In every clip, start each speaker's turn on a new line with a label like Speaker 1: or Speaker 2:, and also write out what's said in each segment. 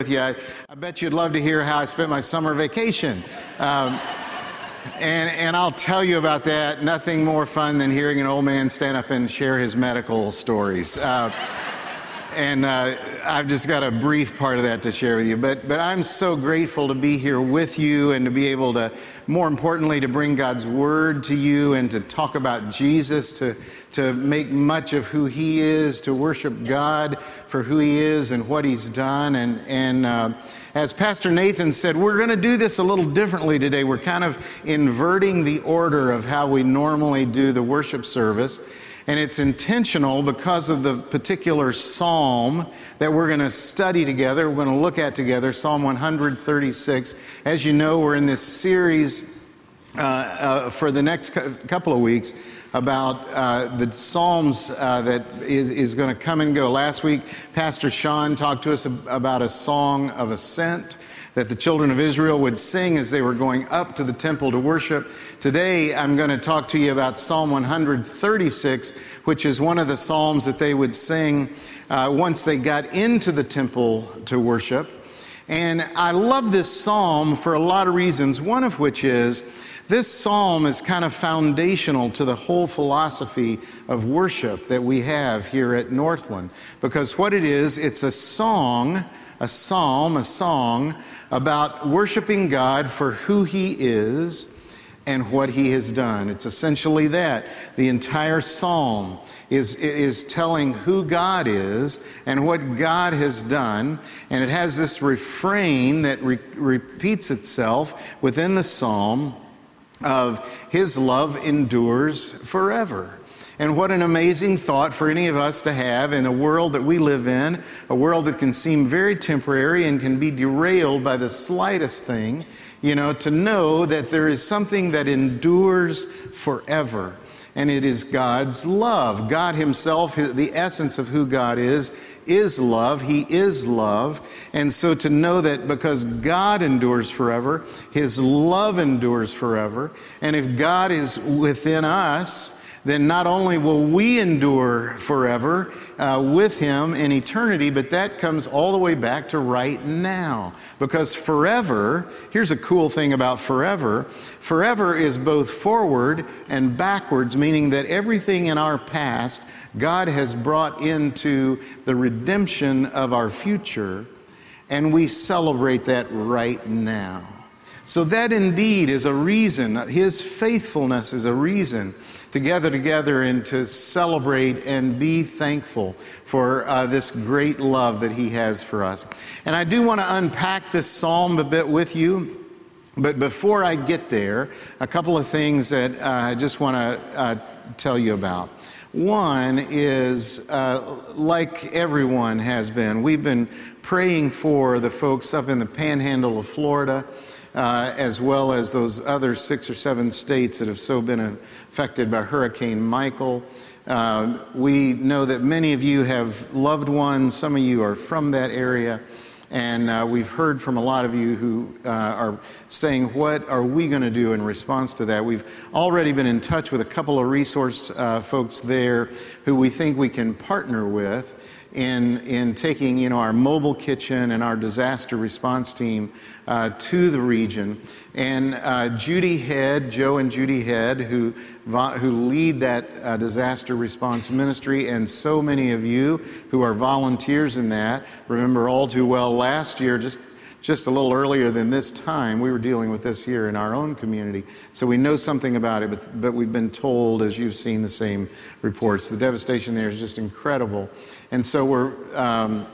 Speaker 1: with you. I, I, bet you'd love to hear how I spent my summer vacation. Um, and, and I'll tell you about that. Nothing more fun than hearing an old man stand up and share his medical stories. Uh, and uh, I've just got a brief part of that to share with you. But, but I'm so grateful to be here with you and to be able to, more importantly, to bring God's word to you and to talk about Jesus, to, to make much of who he is, to worship God for who he is and what he's done. And, and uh, as Pastor Nathan said, we're going to do this a little differently today. We're kind of inverting the order of how we normally do the worship service. And it's intentional because of the particular psalm that we're going to study together, we're going to look at together, Psalm 136. As you know, we're in this series uh, uh, for the next couple of weeks about uh, the Psalms uh, that is, is going to come and go. Last week, Pastor Sean talked to us about a song of ascent that the children of Israel would sing as they were going up to the temple to worship. Today, I'm going to talk to you about Psalm 136, which is one of the Psalms that they would sing uh, once they got into the temple to worship. And I love this psalm for a lot of reasons, one of which is this psalm is kind of foundational to the whole philosophy of worship that we have here at Northland. Because what it is, it's a song, a psalm, a song about worshiping God for who He is and what He has done. It's essentially that. The entire psalm is, is telling who God is and what God has done. And it has this refrain that re- repeats itself within the psalm of His love endures forever. And what an amazing thought for any of us to have in a world that we live in, a world that can seem very temporary and can be derailed by the slightest thing, you know, to know that there is something that endures forever. And it is God's love. God Himself, the essence of who God is, is love. He is love. And so to know that because God endures forever, His love endures forever. And if God is within us, then not only will we endure forever uh, with Him in eternity, but that comes all the way back to right now. Because forever, here's a cool thing about forever forever is both forward and backwards, meaning that everything in our past, God has brought into the redemption of our future, and we celebrate that right now. So, that indeed is a reason, His faithfulness is a reason to gather together and to celebrate and be thankful for uh, this great love that He has for us. And I do want to unpack this psalm a bit with you. But before I get there, a couple of things that uh, I just want to uh, tell you about. One is, uh, like everyone has been, we've been praying for the folks up in the panhandle of Florida uh, as well as those other six or seven states that have so been affected by Hurricane Michael. Uh, we know that many of you have loved ones, some of you are from that area. And uh, we've heard from a lot of you who uh, are saying, What are we going to do in response to that? We've already been in touch with a couple of resource uh, folks there who we think we can partner with in, in taking you know, our mobile kitchen and our disaster response team uh, to the region. And uh, Judy Head, Joe and Judy Head, who, who lead that uh, disaster response ministry, and so many of you who are volunteers in that, remember all too well last year, just just a little earlier than this time, we were dealing with this here in our own community. So we know something about it, but, but we've been told, as you've seen the same reports, the devastation there is just incredible. And so we're, um,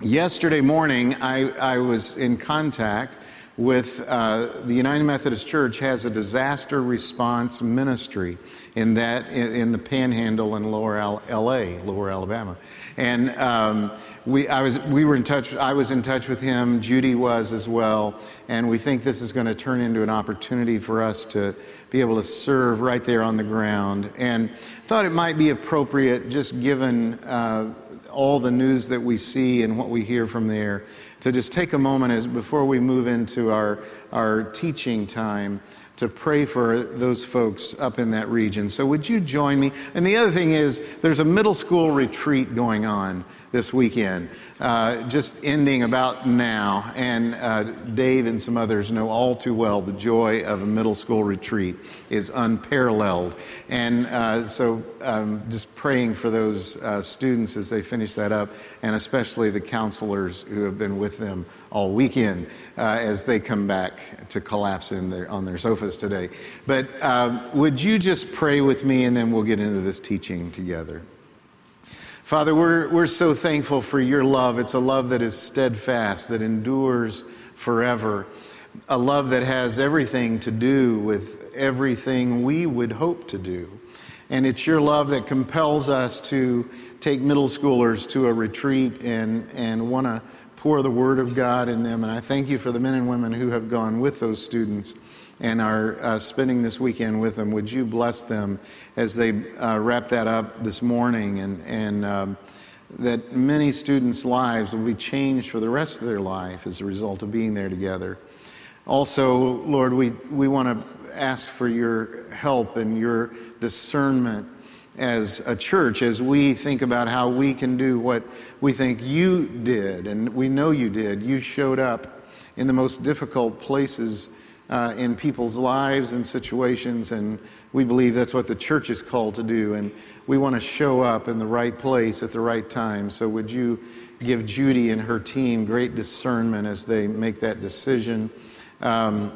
Speaker 1: yesterday morning, I, I was in contact with uh, the United Methodist Church has a disaster response ministry in that in, in the Panhandle in Lower Al- L.A., Lower Alabama, and um, we I was we were in touch. I was in touch with him. Judy was as well, and we think this is going to turn into an opportunity for us to be able to serve right there on the ground. And thought it might be appropriate, just given. Uh, all the news that we see and what we hear from there, to just take a moment as before we move into our, our teaching time to pray for those folks up in that region. So, would you join me? And the other thing is, there's a middle school retreat going on this weekend, uh, just ending about now. And uh, Dave and some others know all too well the joy of a middle school retreat is unparalleled. And uh, so um, just praying for those uh, students as they finish that up, and especially the counselors who have been with them all weekend uh, as they come back to collapse in their, on their sofas today. But um, would you just pray with me, and then we'll get into this teaching together. Father, we're, we're so thankful for your love. It's a love that is steadfast, that endures forever, a love that has everything to do with everything we would hope to do. And it's your love that compels us to take middle schoolers to a retreat and, and want to pour the Word of God in them. And I thank you for the men and women who have gone with those students and are uh, spending this weekend with them. Would you bless them as they uh, wrap that up this morning and, and um, that many students' lives will be changed for the rest of their life as a result of being there together. Also, Lord, we, we want to ask for your help and your discernment as a church as we think about how we can do what we think you did, and we know you did. You showed up in the most difficult places uh, in people's lives and situations, and we believe that's what the church is called to do. And we want to show up in the right place at the right time. So, would you give Judy and her team great discernment as they make that decision? Um,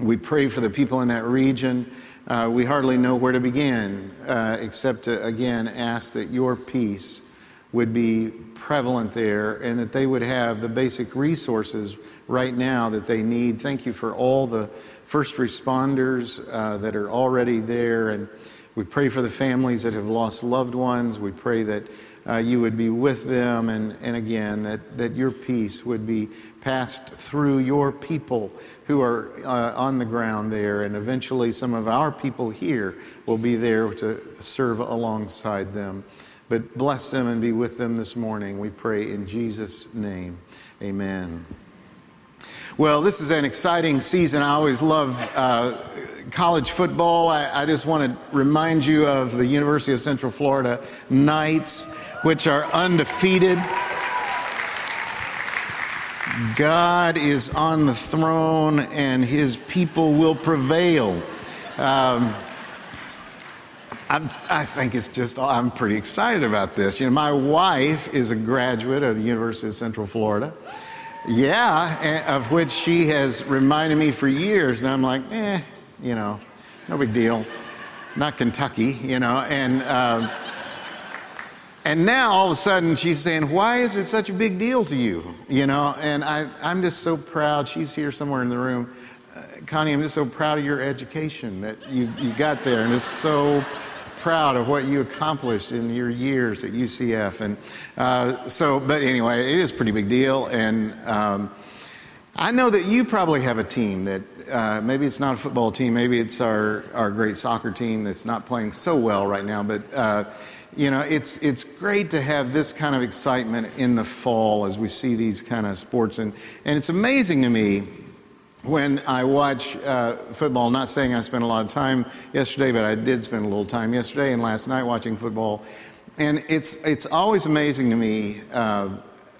Speaker 1: we pray for the people in that region. Uh, we hardly know where to begin, uh, except to again ask that your peace would be prevalent there and that they would have the basic resources right now that they need. Thank you for all the first responders uh, that are already there. And we pray for the families that have lost loved ones. We pray that uh, you would be with them and, and again that, that your peace would be passed through your people who are uh, on the ground there and eventually some of our people here will be there to serve alongside them but bless them and be with them this morning we pray in jesus name amen well, this is an exciting season. I always love uh, college football. I, I just want to remind you of the University of Central Florida Knights, which are undefeated. God is on the throne and his people will prevail. Um, i think it's just, I'm pretty excited about this. You know, my wife is a graduate of the University of Central Florida. Yeah, of which she has reminded me for years. And I'm like, eh, you know, no big deal. Not Kentucky, you know. And, um, and now all of a sudden she's saying, why is it such a big deal to you? You know, and I, I'm just so proud. She's here somewhere in the room. Uh, Connie, I'm just so proud of your education that you, you got there. And it's so proud of what you accomplished in your years at UCF. And uh, so, but anyway, it is a pretty big deal. And um, I know that you probably have a team that uh, maybe it's not a football team, maybe it's our, our great soccer team that's not playing so well right now, but. Uh, you know, it's, it's great to have this kind of excitement in the fall as we see these kind of sports. And, and it's amazing to me when I watch uh, football, not saying I spent a lot of time yesterday, but I did spend a little time yesterday and last night watching football. And it's, it's always amazing to me uh,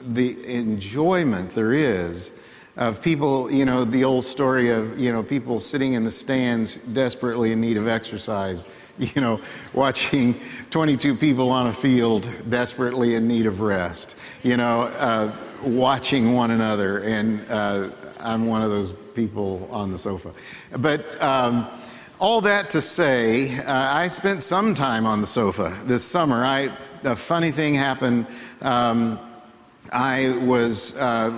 Speaker 1: the enjoyment there is of people, you know, the old story of, you know, people sitting in the stands desperately in need of exercise, you know, watching 22 people on a field desperately in need of rest, you know, uh, watching one another. And uh, I'm one of those people on the sofa. But um, all that to say, uh, I spent some time on the sofa this summer. I, a funny thing happened. Um, I was uh,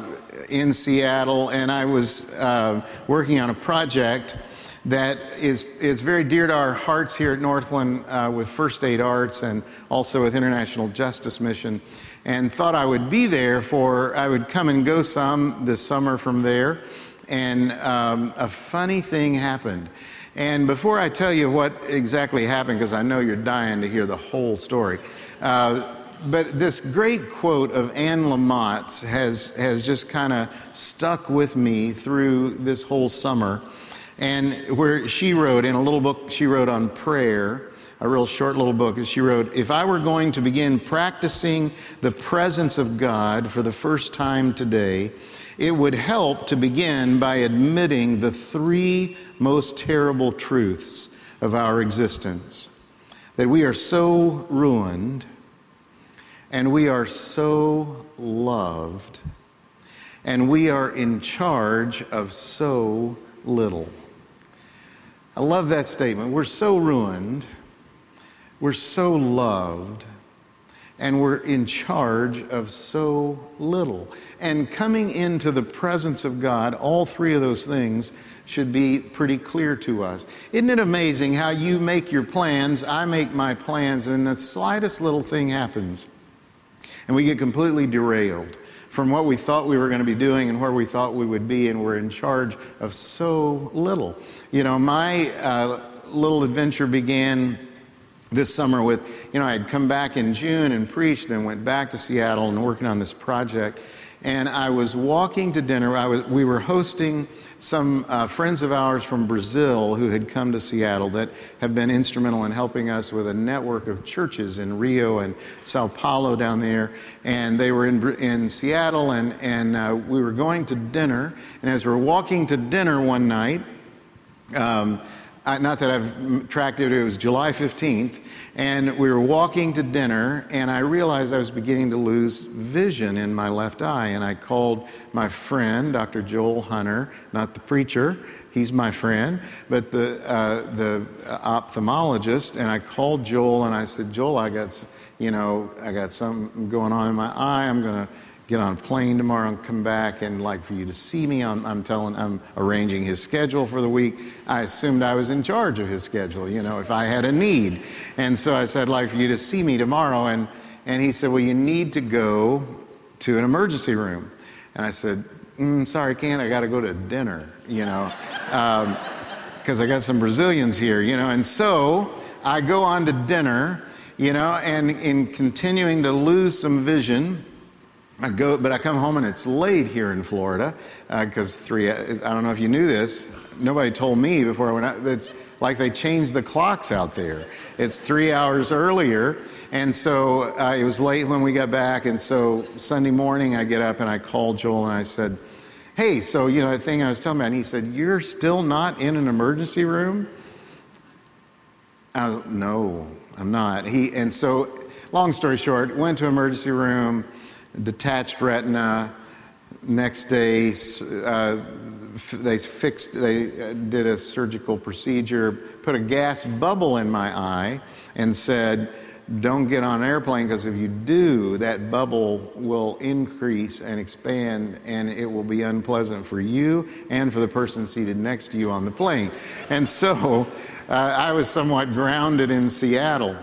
Speaker 1: in Seattle and I was uh, working on a project that is, is very dear to our hearts here at Northland uh, with First Aid Arts and also with International Justice Mission. And thought I would be there for, I would come and go some this summer from there and um, a funny thing happened. And before I tell you what exactly happened, because I know you're dying to hear the whole story, uh, but this great quote of Anne Lamott's has, has just kind of stuck with me through this whole summer. And where she wrote in a little book she wrote on prayer, a real short little book. She wrote, If I were going to begin practicing the presence of God for the first time today, it would help to begin by admitting the three most terrible truths of our existence that we are so ruined and we are so loved and we are in charge of so little. I love that statement. We're so ruined, we're so loved, and we're in charge of so little. And coming into the presence of God, all three of those things should be pretty clear to us. Isn't it amazing how you make your plans, I make my plans, and the slightest little thing happens, and we get completely derailed from what we thought we were going to be doing and where we thought we would be, and we're in charge of so little. You know, my uh, little adventure began this summer with, you know, I had come back in June and preached, and went back to Seattle and working on this project. And I was walking to dinner. I was, we were hosting some uh, friends of ours from Brazil who had come to Seattle that have been instrumental in helping us with a network of churches in Rio and Sao Paulo down there. And they were in, in Seattle, and, and uh, we were going to dinner. And as we were walking to dinner one night, um, not that I've tracked it, it was July 15th, and we were walking to dinner, and I realized I was beginning to lose vision in my left eye. And I called my friend, Dr. Joel Hunter, not the preacher, he's my friend, but the, uh, the ophthalmologist. And I called Joel and I said, Joel, I got, you know, I got something going on in my eye. I'm going to get on a plane tomorrow and come back and like for you to see me. I'm, I'm telling, I'm arranging his schedule for the week. I assumed I was in charge of his schedule, you know, if I had a need. And so I said, like for you to see me tomorrow. And, and he said, well, you need to go to an emergency room. And I said, mm, sorry, can't. I got to go to dinner, you know, because um, I got some Brazilians here, you know. And so I go on to dinner, you know, and in continuing to lose some vision, I go, but I come home and it's late here in Florida because uh, three. I don't know if you knew this. Nobody told me before I went out. It's like they changed the clocks out there. It's three hours earlier, and so uh, it was late when we got back. And so Sunday morning, I get up and I called Joel and I said, "Hey, so you know the thing I was telling about?" And he said, "You're still not in an emergency room." I was, "No, I'm not." He and so, long story short, went to emergency room detached retina. Next day, uh, they fixed, they uh, did a surgical procedure, put a gas bubble in my eye, and said, don't get on an airplane because if you do, that bubble will increase and expand and it will be unpleasant for you and for the person seated next to you on the plane. And so uh, I was somewhat grounded in Seattle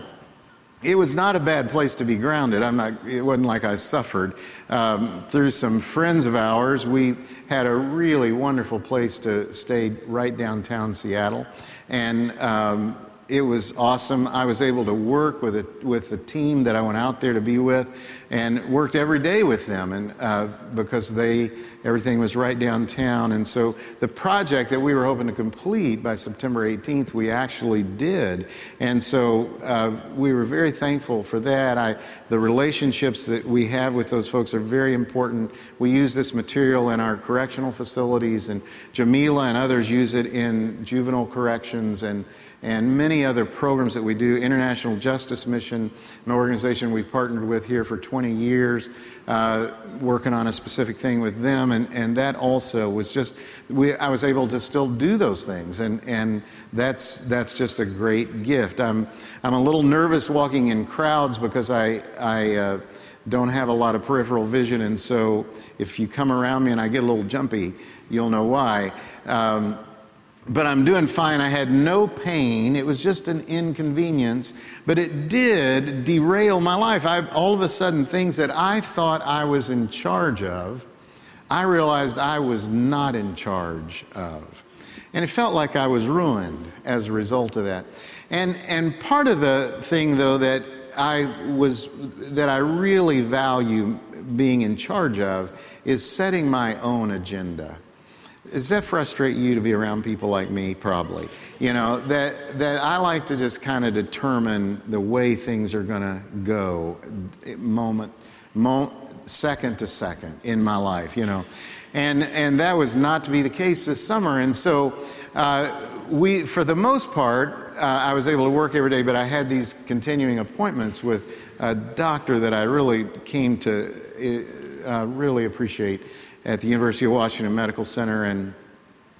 Speaker 1: it was not a bad place to be grounded. I'm not, it wasn't like I suffered. Um, through some friends of ours, we had a really wonderful place to stay right downtown Seattle. And um, it was awesome. I was able to work with a, with the team that I went out there to be with and worked every day with them. And uh, because they everything was right downtown. And so the project that we were hoping to complete by september 18th we actually did. And so uh, we were very thankful for that. I, the relationships that we have with those folks are very important. We use this material in our correctional facilities and jamila and others use it in juvenile corrections and and many other programs that we do. International Justice Mission, an organization we've partnered with here for 20 years, uh, working on a specific thing with them. And, and that also was just, we, I was able to still do those things. And, and that's, that's just a great gift. I'm, I'm a little nervous walking in crowds because I, I uh, don't have a lot of peripheral vision. And so if you come around me and I get a little jumpy, you'll know why. Um, but I'm doing fine. I had no pain. It was just an inconvenience, but it did derail my life. I, all of a sudden, things that I thought I was in charge of, I realized I was not in charge of. And it felt like I was ruined as a result of that. And, and part of the thing, though, that I was, that I really value being in charge of is setting my own agenda does that frustrate you to be around people like me? Probably. You know, that, that I like to just kind of determine the way things are going to go moment, moment, second to second in my life, you know. And, and that was not to be the case this summer. And so, uh, we, for the most part, uh, I was able to work every day, but I had these continuing appointments with a doctor that I really came to uh, really appreciate at the University of Washington Medical Center. And,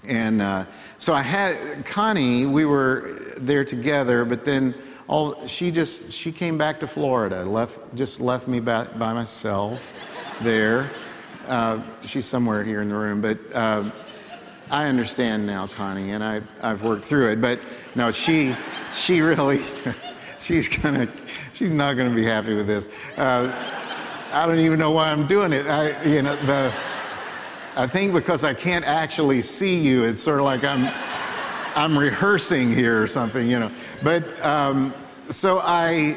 Speaker 1: and uh, so I had Connie, we were there together, but then all, she just, she came back to Florida, left, just left me by, by myself there. Uh, she's somewhere here in the room, but uh, I understand now, Connie, and I, I've worked through it. But no, she, she really, she's gonna, she's not gonna be happy with this. Uh, I don't even know why I'm doing it. I, you know, the, I think because I can't actually see you, it's sort of like I'm, I'm rehearsing here or something, you know. But um, so I,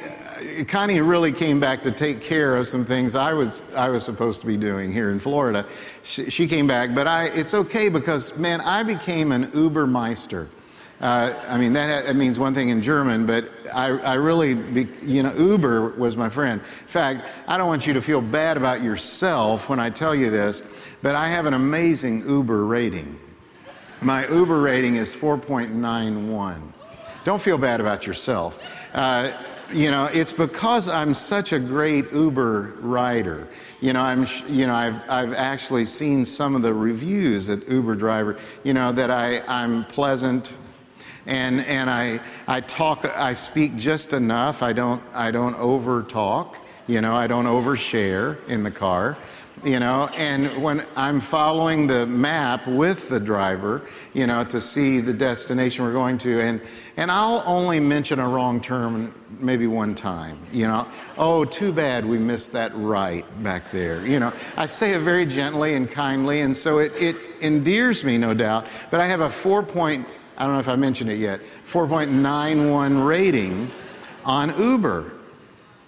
Speaker 1: Connie really came back to take care of some things I was I was supposed to be doing here in Florida. She, she came back, but I it's okay because man, I became an Ubermeister. Uh, I mean, that, that, means one thing in German, but I, I really, be, you know, Uber was my friend. In fact, I don't want you to feel bad about yourself when I tell you this, but I have an amazing Uber rating. My Uber rating is 4.91. Don't feel bad about yourself. Uh, you know, it's because I'm such a great Uber rider. You know, I'm, you know, I've, I've actually seen some of the reviews that Uber driver, you know, that I, I'm pleasant, and and I I talk I speak just enough. I don't I don't over talk. You know, I don't overshare in the car. You know, and when I'm following the map with the driver, you know, to see the destination we're going to, and and I'll only mention a wrong term maybe one time. You know, oh, too bad we missed that right back there. You know, I say it very gently and kindly, and so it it endears me, no doubt. But I have a four point I don't know if I mentioned it yet, 4.91 rating on Uber,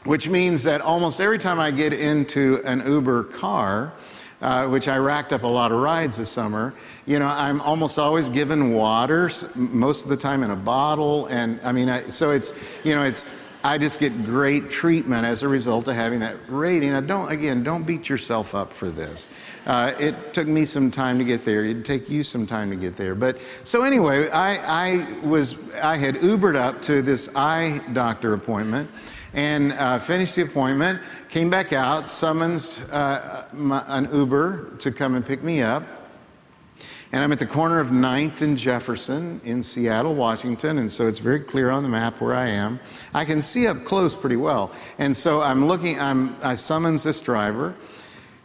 Speaker 1: which means that almost every time I get into an Uber car, uh, which I racked up a lot of rides this summer, you know, I'm almost always given water, most of the time in a bottle. And I mean, I, so it's, you know, it's, I just get great treatment as a result of having that rating. Now, don't, again, don't beat yourself up for this. Uh, it took me some time to get there. It'd take you some time to get there. But so anyway, I, I was, I had Ubered up to this eye doctor appointment and uh, finished the appointment, came back out, summons uh, my, an Uber to come and pick me up. And I'm at the corner of 9th and Jefferson in Seattle, Washington, and so it's very clear on the map where I am. I can see up close pretty well. And so I'm looking, I'm, I summons this driver,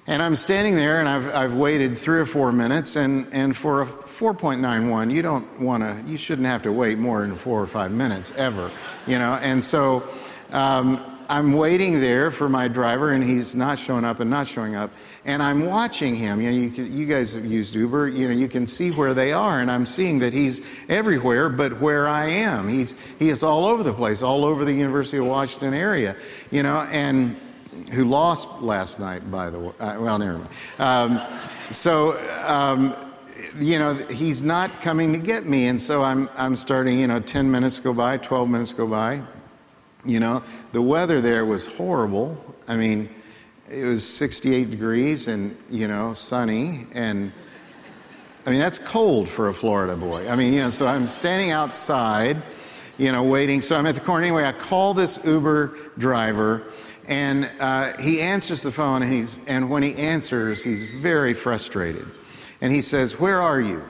Speaker 1: and I'm standing there and I've, I've waited three or four minutes, and, and for a 4.91, you don't want to, you shouldn't have to wait more than four or five minutes ever, you know? And so um, I'm waiting there for my driver, and he's not showing up and not showing up. And I'm watching him. You know, you, can, you guys have used Uber. You know, you can see where they are, and I'm seeing that he's everywhere, but where I am, he's he is all over the place, all over the University of Washington area. You know, and who lost last night, by the way. Uh, well, never mind. Um, so. Um, you know, he's not coming to get me. And so I'm, I'm starting, you know, 10 minutes go by, 12 minutes go by, you know, the weather there was horrible. I mean, it was 68 degrees and, you know, sunny. And I mean, that's cold for a Florida boy. I mean, you know, so I'm standing outside, you know, waiting. So I'm at the corner. Anyway, I call this Uber driver and uh, he answers the phone and, he's, and when he answers, he's very frustrated. And he says, Where are you?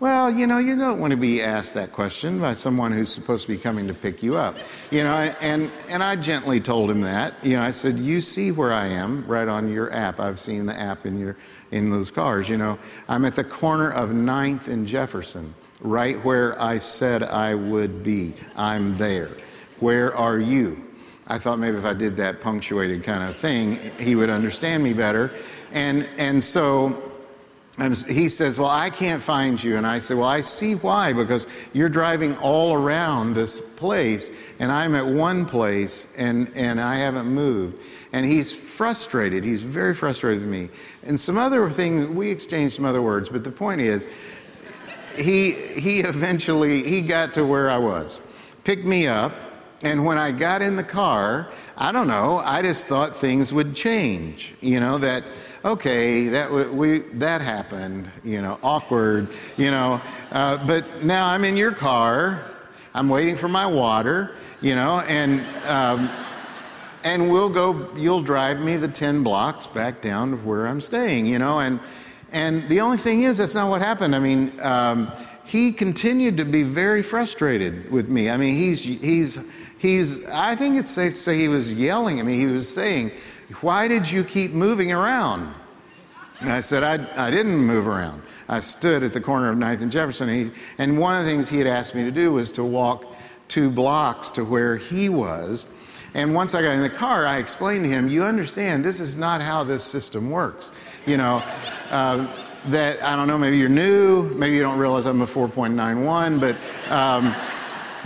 Speaker 1: Well, you know, you don't want to be asked that question by someone who's supposed to be coming to pick you up. You know, and, and I gently told him that. You know, I said, You see where I am right on your app. I've seen the app in, your, in those cars. You know, I'm at the corner of 9th and Jefferson, right where I said I would be. I'm there. Where are you? I thought maybe if I did that punctuated kind of thing, he would understand me better. And, and so, he says, Well, I can't find you. And I said, Well, I see why, because you're driving all around this place, and I'm at one place and, and I haven't moved. And he's frustrated. He's very frustrated with me. And some other things, we exchanged some other words, but the point is, he, he eventually, he got to where I was, picked me up, and when I got in the car, I don't know, I just thought things would change. You know, that, okay, that, we, that happened, you know, awkward, you know. Uh, but now I'm in your car, I'm waiting for my water, you know, and, um, and we'll go, you'll drive me the 10 blocks back down to where I'm staying, you know, and, and the only thing is, that's not what happened. I mean, um, he continued to be very frustrated with me. I mean, he's, he's, he's, I think it's safe to say he was yelling at me. He was saying, Why did you keep moving around? And I said, I, I didn't move around. I stood at the corner of 9th and Jefferson. And, he, and one of the things he had asked me to do was to walk two blocks to where he was. And once I got in the car, I explained to him, You understand, this is not how this system works. You know, uh, that I don't know, maybe you're new, maybe you don't realize I'm a 4.91, but. Um,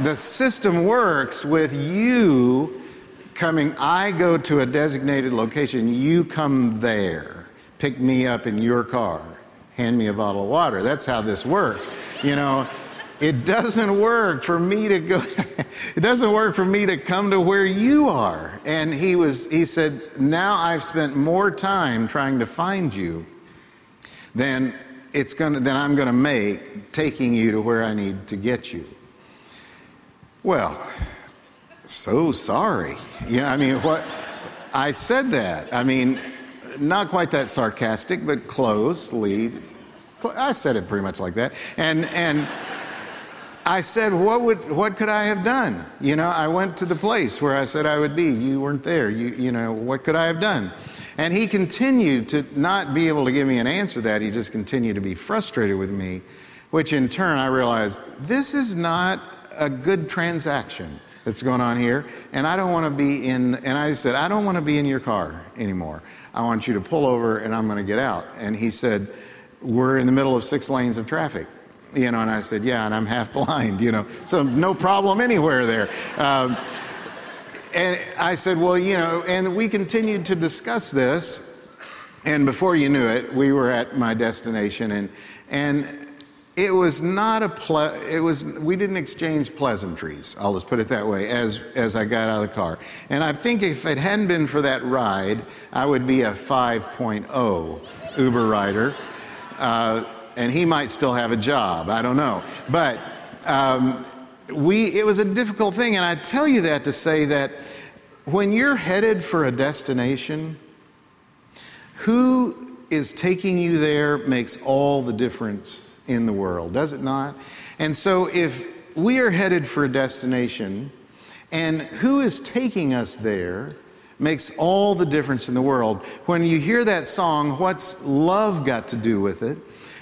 Speaker 1: the system works with you coming, I go to a designated location, you come there, pick me up in your car, hand me a bottle of water. That's how this works. You know, it doesn't work for me to go it doesn't work for me to come to where you are and he was he said now i've spent more time trying to find you than it's going to than i'm going to make taking you to where i need to get you well, so sorry. Yeah, I mean, what? I said that. I mean, not quite that sarcastic, but closely. I said it pretty much like that. And, and I said, what, would, what could I have done? You know, I went to the place where I said I would be. You weren't there. You, you know, what could I have done? And he continued to not be able to give me an answer that. He just continued to be frustrated with me, which in turn I realized this is not a good transaction that's going on here, and I don't want to be in, and I said, I don't want to be in your car anymore. I want you to pull over and I'm going to get out. And he said, We're in the middle of six lanes of traffic. You know, and I said, Yeah, and I'm half blind, you know, so no problem anywhere there. Um, and I said, Well, you know, and we continued to discuss this. And before you knew it, we were at my destination, and, and it was not a ple- it was we didn't exchange pleasantries i'll just put it that way as as i got out of the car. And i think if it hadn't been for that ride i would be a 5.0 uber rider uh, and he might still have a job i don't know. But um, we it was a difficult thing and i tell you that to say that when you're headed for a destination who is taking you there makes all the difference in the world, does it not? And so if we are headed for a destination, and who is taking us there makes all the difference in the world. When you hear that song, what's love got to do with it?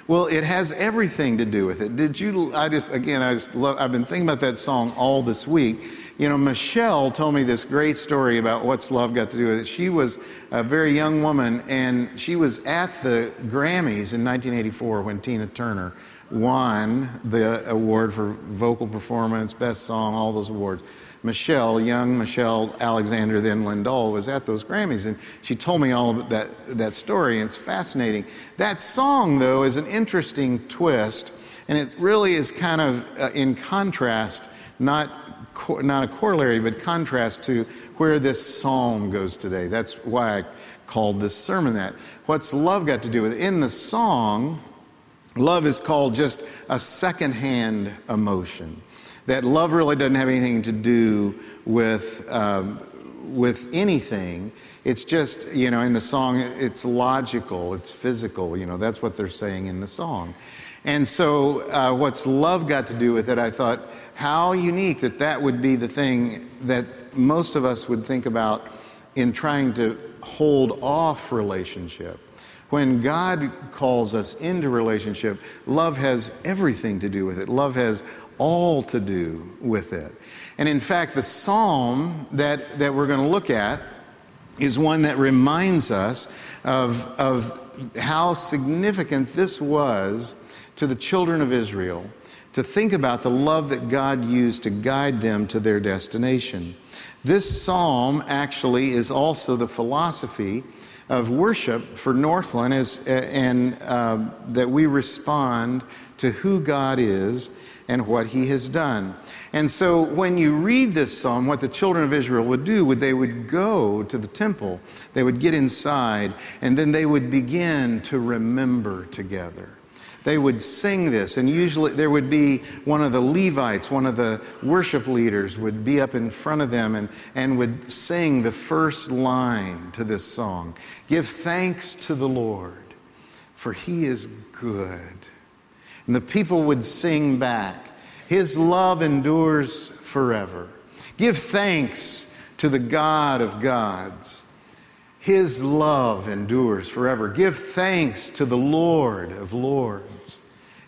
Speaker 1: Well, it has everything to do with it. Did you? I just, again, I just love, I've been thinking about that song all this week. You know, Michelle told me this great story about what's love got to do with it. She was a very young woman, and she was at the Grammys in 1984 when Tina Turner won the award for vocal performance, best song, all those awards. Michelle, young Michelle Alexander, then Lindahl, was at those Grammys, and she told me all of that, that story, and it's fascinating. That song, though, is an interesting twist, and it really is kind of uh, in contrast, not not a corollary, but contrast to where this psalm goes today. That's why I called this sermon that. What's love got to do with it? In the song, love is called just a secondhand emotion. That love really doesn't have anything to do with, um, with anything. It's just, you know, in the song, it's logical, it's physical, you know, that's what they're saying in the song. And so, uh, what's love got to do with it? I thought, how unique that that would be the thing that most of us would think about in trying to hold off relationship. When God calls us into relationship, love has everything to do with it. Love has all to do with it. And in fact, the psalm that, that we're going to look at is one that reminds us of, of how significant this was to the children of Israel to think about the love that God used to guide them to their destination. This psalm actually is also the philosophy of worship for Northland as, and uh, that we respond to who God is and what he has done. And so when you read this psalm, what the children of Israel would do would they would go to the temple, they would get inside, and then they would begin to remember together. They would sing this, and usually there would be one of the Levites, one of the worship leaders, would be up in front of them and, and would sing the first line to this song Give thanks to the Lord, for he is good. And the people would sing back, His love endures forever. Give thanks to the God of gods. His love endures forever. Give thanks to the Lord of lords.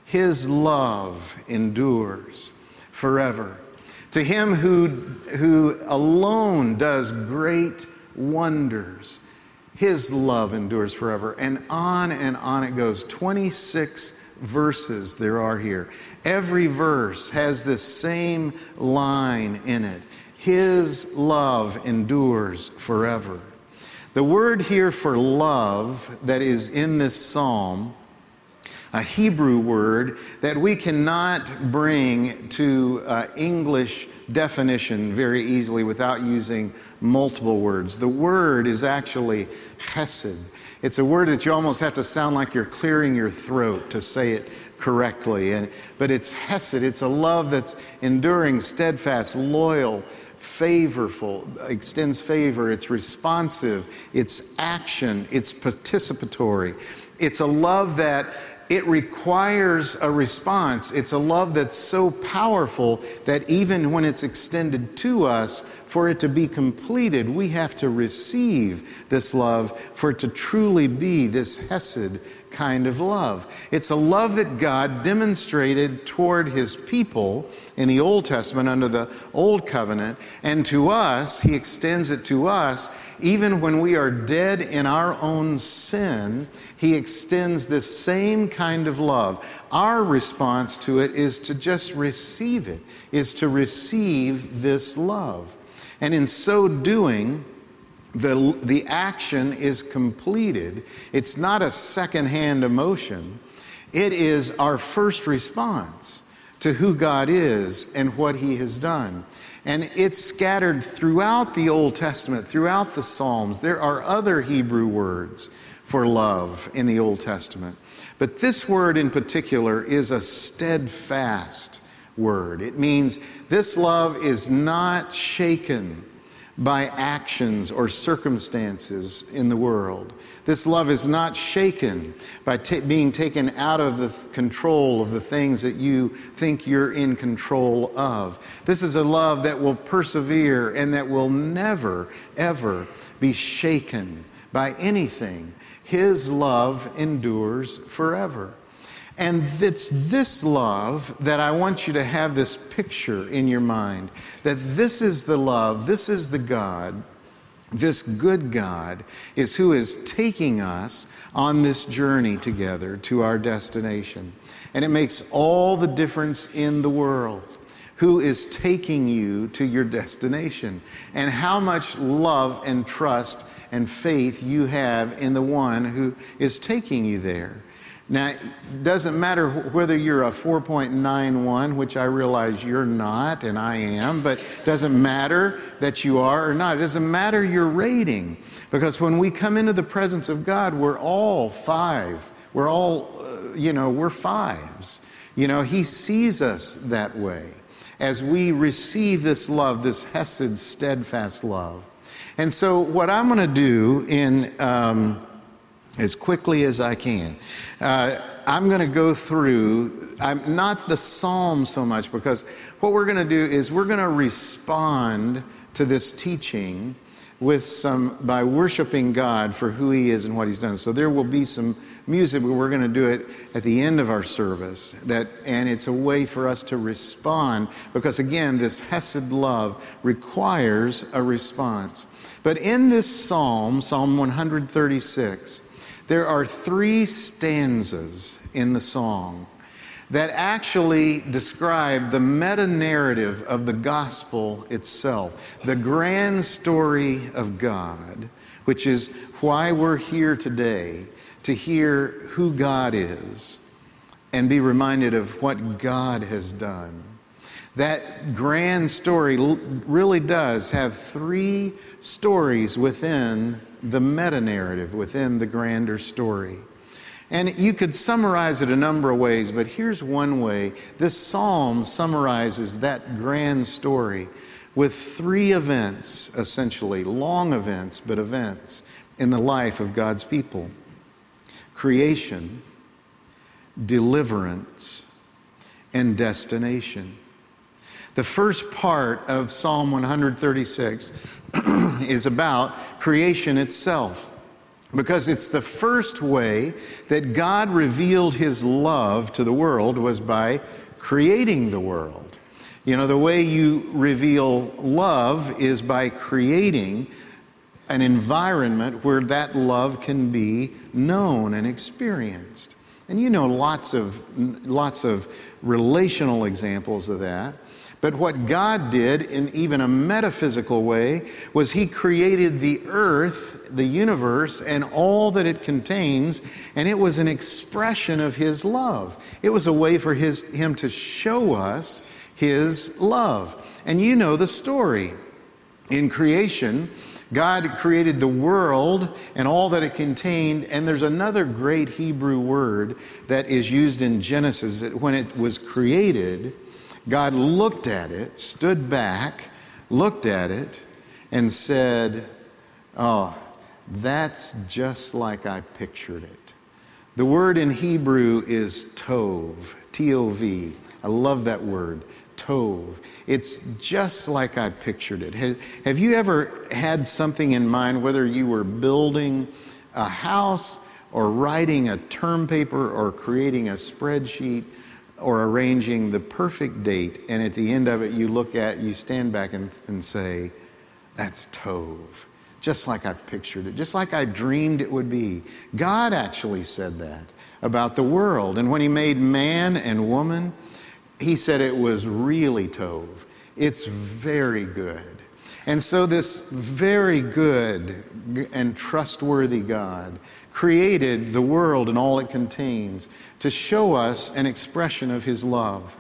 Speaker 1: His love endures forever. To him who, who alone does great wonders, his love endures forever. And on and on it goes. 26 verses there are here. Every verse has this same line in it His love endures forever. The word here for love that is in this psalm, a Hebrew word that we cannot bring to uh, English definition very easily without using multiple words. The word is actually chesed. It's a word that you almost have to sound like you're clearing your throat to say it correctly. And, but it's hesed, it's a love that's enduring, steadfast, loyal, favorful, extends favor, it's responsive, it's action, it's participatory. It's a love that it requires a response. It's a love that's so powerful that even when it's extended to us, for it to be completed, we have to receive this love for it to truly be this Hesed kind of love. It's a love that God demonstrated toward his people in the Old Testament under the Old Covenant, and to us, he extends it to us even when we are dead in our own sin he extends this same kind of love. Our response to it is to just receive it, is to receive this love. And in so doing, the, the action is completed. It's not a secondhand emotion, it is our first response to who God is and what He has done. And it's scattered throughout the Old Testament, throughout the Psalms. There are other Hebrew words for love in the Old Testament. But this word in particular is a steadfast word. It means this love is not shaken by actions or circumstances in the world. This love is not shaken by being taken out of the th- control of the things that you think you're in control of. This is a love that will persevere and that will never, ever be shaken by anything his love endures forever. And it's this love that I want you to have this picture in your mind that this is the love, this is the God, this good God is who is taking us on this journey together to our destination. And it makes all the difference in the world who is taking you to your destination and how much love and trust and faith you have in the one who is taking you there. Now, it doesn't matter whether you're a 4.91, which I realize you're not and I am, but it doesn't matter that you are or not. It doesn't matter your rating because when we come into the presence of God, we're all five. We're all, uh, you know, we're fives. You know, He sees us that way as we receive this love, this Hesed, steadfast love. And so, what I'm going to do in um, as quickly as I can, uh, I'm going to go through. I'm not the psalm so much because what we're going to do is we're going to respond to this teaching with some by worshiping God for who He is and what He's done. So there will be some music, but we're going to do it at the end of our service. That and it's a way for us to respond because again, this Hesed love requires a response. But in this psalm, Psalm 136, there are three stanzas in the song that actually describe the meta narrative of the gospel itself, the grand story of God, which is why we're here today to hear who God is and be reminded of what God has done. That grand story really does have three stories within the meta narrative, within the grander story. And you could summarize it a number of ways, but here's one way. This psalm summarizes that grand story with three events, essentially, long events, but events in the life of God's people creation, deliverance, and destination. The first part of Psalm 136 is about creation itself because it's the first way that God revealed his love to the world was by creating the world. You know, the way you reveal love is by creating an environment where that love can be known and experienced. And you know lots of lots of relational examples of that. But what God did in even a metaphysical way was He created the earth, the universe, and all that it contains, and it was an expression of His love. It was a way for his, Him to show us His love. And you know the story. In creation, God created the world and all that it contained, and there's another great Hebrew word that is used in Genesis that when it was created, God looked at it, stood back, looked at it, and said, Oh, that's just like I pictured it. The word in Hebrew is tov, T O V. I love that word, tov. It's just like I pictured it. Have you ever had something in mind, whether you were building a house or writing a term paper or creating a spreadsheet? Or arranging the perfect date, and at the end of it, you look at, you stand back and, and say, That's tov. Just like I pictured it, just like I dreamed it would be. God actually said that about the world. And when He made man and woman, He said it was really tov. It's very good. And so, this very good and trustworthy God created the world and all it contains to show us an expression of His love.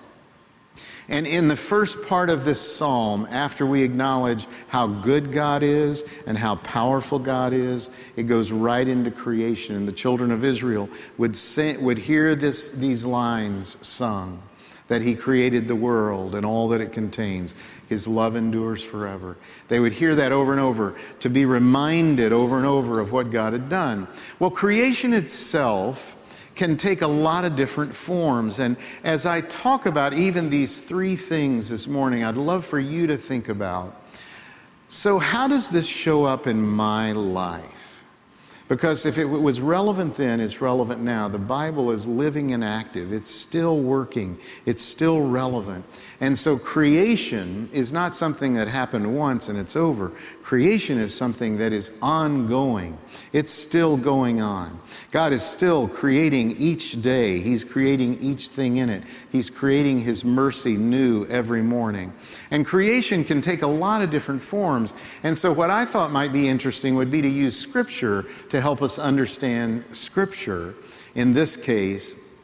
Speaker 1: And in the first part of this psalm, after we acknowledge how good God is and how powerful God is, it goes right into creation. And the children of Israel would, would hear this, these lines sung that He created the world and all that it contains. His love endures forever. They would hear that over and over to be reminded over and over of what God had done. Well, creation itself can take a lot of different forms. And as I talk about even these three things this morning, I'd love for you to think about so, how does this show up in my life? Because if it was relevant then, it's relevant now. The Bible is living and active, it's still working, it's still relevant. And so creation is not something that happened once and it's over. Creation is something that is ongoing. It's still going on. God is still creating each day. He's creating each thing in it. He's creating His mercy new every morning. And creation can take a lot of different forms. And so, what I thought might be interesting would be to use Scripture to help us understand Scripture in this case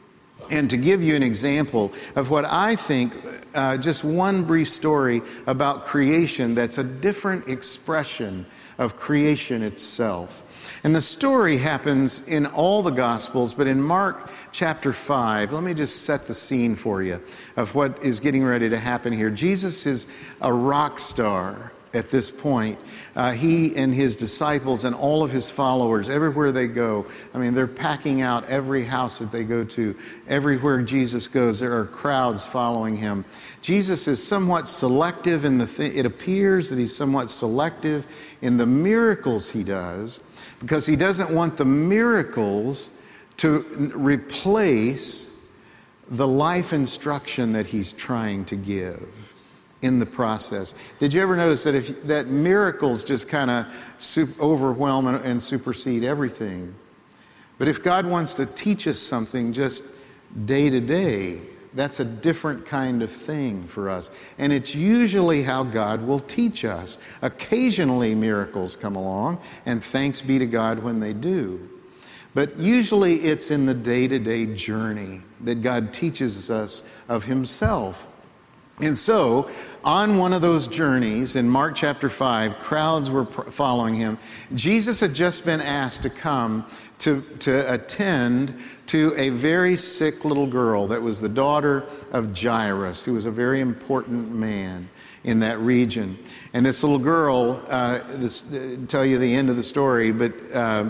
Speaker 1: and to give you an example of what I think, uh, just one brief story about creation that's a different expression of creation itself. And the story happens in all the Gospels, but in Mark chapter 5, let me just set the scene for you of what is getting ready to happen here. Jesus is a rock star at this point. Uh, he and his disciples and all of his followers, everywhere they go, I mean, they're packing out every house that they go to. Everywhere Jesus goes, there are crowds following him. Jesus is somewhat selective in the, th- it appears that he's somewhat selective in the miracles he does because he doesn't want the miracles to replace the life instruction that he's trying to give in the process. Did you ever notice that if that miracles just kind of overwhelm and, and supersede everything? But if God wants to teach us something just day to day, That's a different kind of thing for us. And it's usually how God will teach us. Occasionally, miracles come along, and thanks be to God when they do. But usually, it's in the day to day journey that God teaches us of Himself. And so, on one of those journeys in Mark chapter 5, crowds were following him. Jesus had just been asked to come to, to attend to a very sick little girl that was the daughter of Jairus, who was a very important man in that region. And this little girl, uh, this uh, tell you the end of the story, but uh,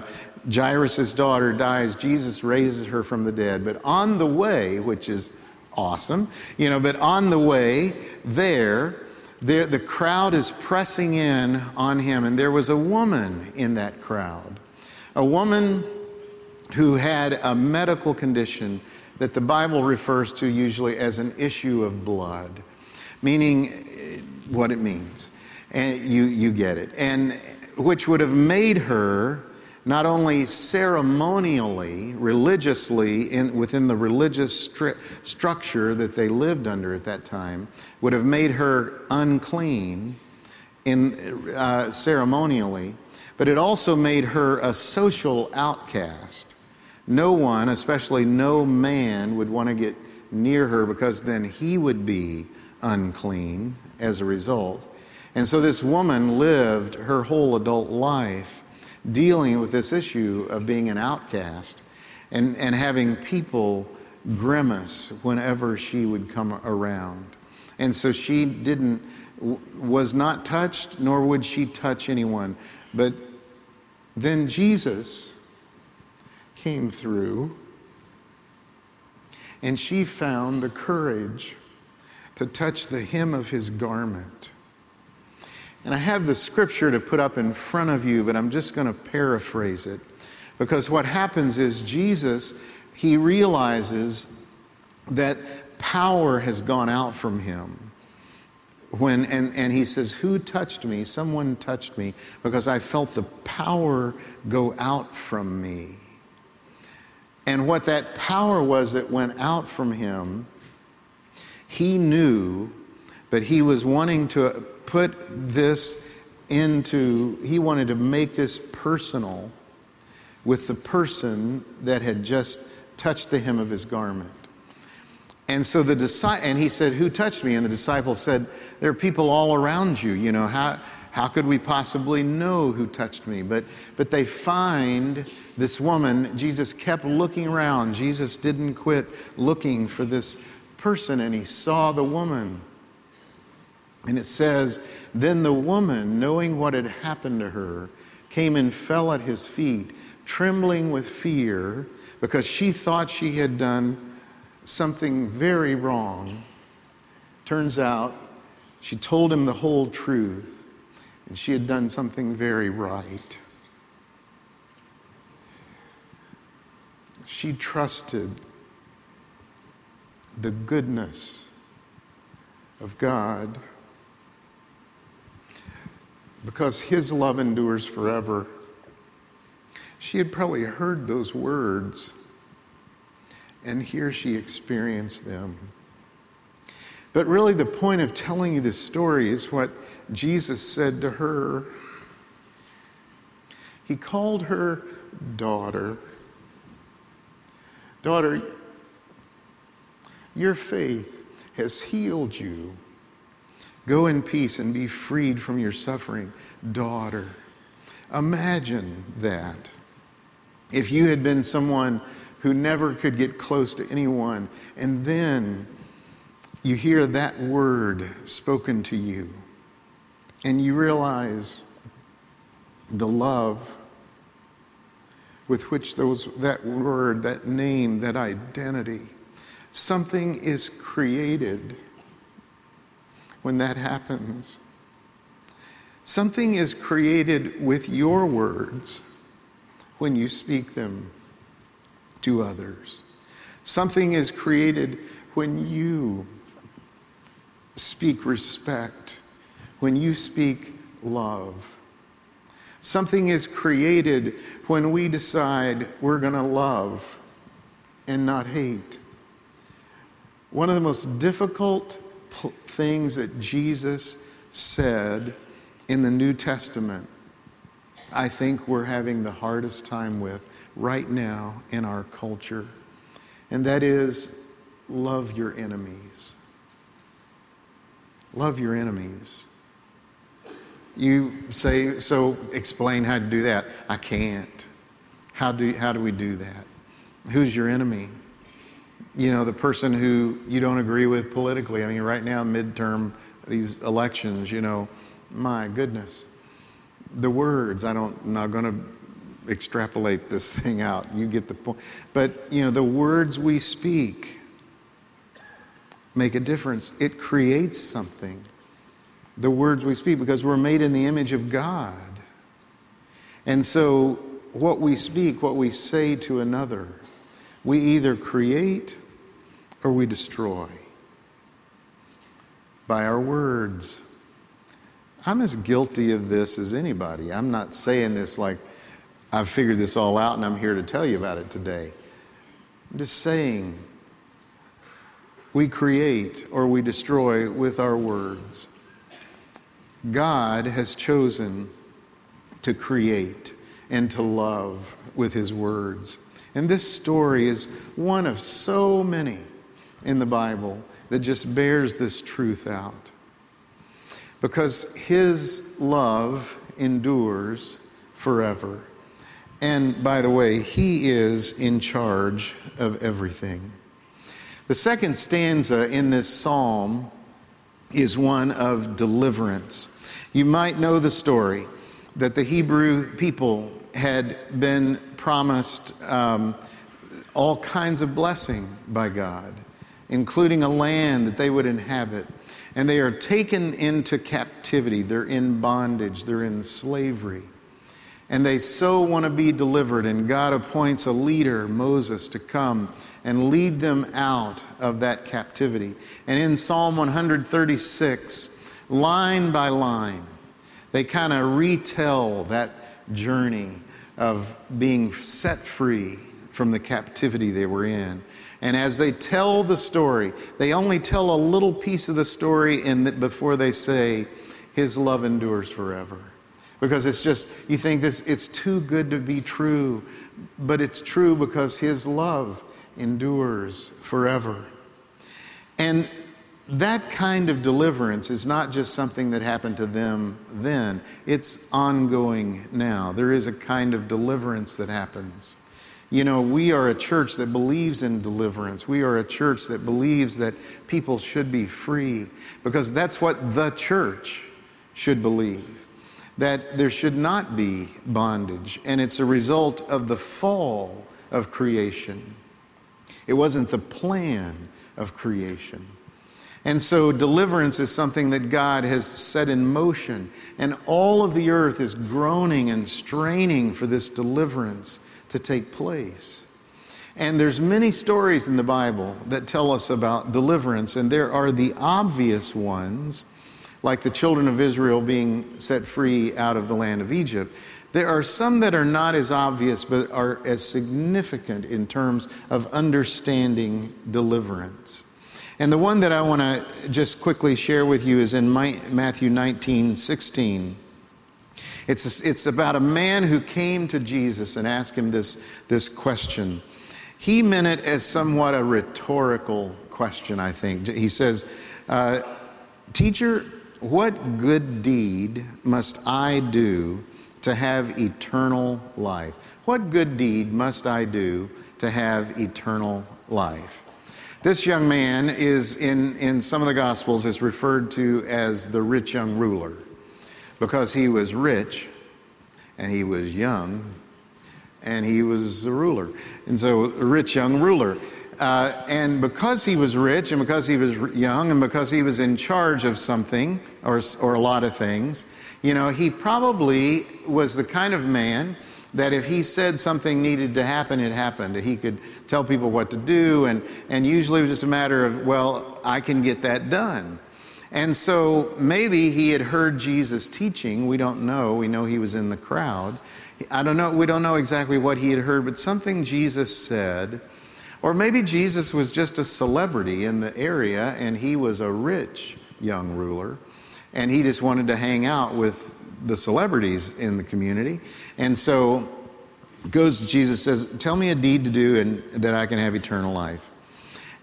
Speaker 1: Jairus' daughter dies. Jesus raises her from the dead. But on the way, which is awesome, you know, but on the way there, there the crowd is pressing in on him, and there was a woman in that crowd. A woman who had a medical condition that the Bible refers to usually as an issue of blood, meaning eh, what it means. And you, you get it. And which would have made her not only ceremonially, religiously, in, within the religious stri- structure that they lived under at that time, would have made her unclean in, uh, ceremonially, but it also made her a social outcast. No one, especially no man, would want to get near her because then he would be unclean as a result. And so this woman lived her whole adult life dealing with this issue of being an outcast and, and having people grimace whenever she would come around. And so she didn't, was not touched, nor would she touch anyone. But then Jesus came through, and she found the courage to touch the hem of his garment. And I have the scripture to put up in front of you, but I'm just going to paraphrase it. Because what happens is Jesus, he realizes that power has gone out from him. When, and, and he says, Who touched me? Someone touched me because I felt the power go out from me. And what that power was that went out from him, he knew, but he was wanting to put this into, he wanted to make this personal with the person that had just touched the hem of his garment. And so the disciple, and he said, Who touched me? And the disciple said, There are people all around you. You know, how, how could we possibly know who touched me? But, but they find this woman. Jesus kept looking around. Jesus didn't quit looking for this person, and he saw the woman. And it says, Then the woman, knowing what had happened to her, came and fell at his feet, trembling with fear, because she thought she had done something very wrong. Turns out, she told him the whole truth and she had done something very right. She trusted the goodness of God because His love endures forever. She had probably heard those words, and here she experienced them. But really, the point of telling you this story is what Jesus said to her. He called her daughter. Daughter, your faith has healed you. Go in peace and be freed from your suffering. Daughter, imagine that. If you had been someone who never could get close to anyone, and then you hear that word spoken to you and you realize the love with which those, that word, that name, that identity, something is created when that happens. Something is created with your words when you speak them to others. Something is created when you speak respect when you speak love. Something is created when we decide we're going to love and not hate. One of the most difficult things that Jesus said in the New Testament, I think we're having the hardest time with right now in our culture, and that is love your enemies. Love your enemies. You say, so explain how to do that. I can't. How do, how do we do that? Who's your enemy? You know, the person who you don't agree with politically. I mean, right now, midterm, these elections, you know, my goodness. The words, I don't, I'm not going to extrapolate this thing out. You get the point. But, you know, the words we speak make a difference. It creates something. The words we speak, because we're made in the image of God. And so, what we speak, what we say to another, we either create or we destroy by our words. I'm as guilty of this as anybody. I'm not saying this like I've figured this all out and I'm here to tell you about it today. I'm just saying we create or we destroy with our words. God has chosen to create and to love with his words. And this story is one of so many in the Bible that just bears this truth out. Because his love endures forever. And by the way, he is in charge of everything. The second stanza in this psalm is one of deliverance. You might know the story that the Hebrew people had been promised um, all kinds of blessing by God, including a land that they would inhabit. And they are taken into captivity. They're in bondage. They're in slavery. And they so want to be delivered. And God appoints a leader, Moses, to come and lead them out of that captivity. And in Psalm 136, line by line, they kind of retell that journey of being set free from the captivity they were in. And as they tell the story, they only tell a little piece of the story in the, before they say, His love endures forever. Because it's just, you think this, it's too good to be true, but it's true because His love endures forever. And that kind of deliverance is not just something that happened to them then, it's ongoing now. There is a kind of deliverance that happens. You know, we are a church that believes in deliverance. We are a church that believes that people should be free because that's what the church should believe that there should not be bondage. And it's a result of the fall of creation. It wasn't the plan of creation. And so deliverance is something that God has set in motion. And all of the earth is groaning and straining for this deliverance to take place. And there's many stories in the Bible that tell us about deliverance, and there are the obvious ones, like the children of Israel being set free out of the land of Egypt. There are some that are not as obvious, but are as significant in terms of understanding deliverance. And the one that I want to just quickly share with you is in Matthew 19 16. It's, it's about a man who came to Jesus and asked him this, this question. He meant it as somewhat a rhetorical question, I think. He says, uh, Teacher, what good deed must I do to have eternal life? What good deed must I do to have eternal life? This young man is in, in some of the Gospels is referred to as the rich young ruler because he was rich and he was young and he was a ruler. And so, a rich young ruler. Uh, and because he was rich and because he was young and because he was in charge of something or, or a lot of things, you know, he probably was the kind of man that if he said something needed to happen, it happened. He could tell people what to do, and, and usually it was just a matter of, well, I can get that done. And so maybe he had heard Jesus teaching. We don't know. We know he was in the crowd. I don't know. We don't know exactly what he had heard, but something Jesus said, Or maybe Jesus was just a celebrity in the area and he was a rich young ruler and he just wanted to hang out with the celebrities in the community. And so goes to Jesus says, "Tell me a deed to do and that I can have eternal life."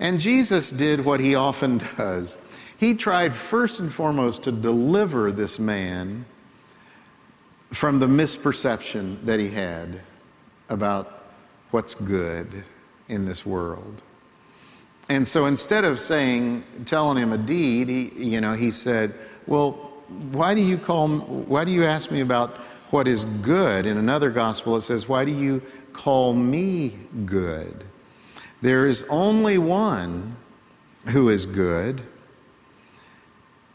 Speaker 1: And Jesus did what he often does. He tried first and foremost to deliver this man from the misperception that he had about what's good in this world. And so instead of saying, telling him a deed, he, you know, he said, well, why do you call, why do you ask me about what is good? In another gospel, it says, why do you call me good? There is only one who is good.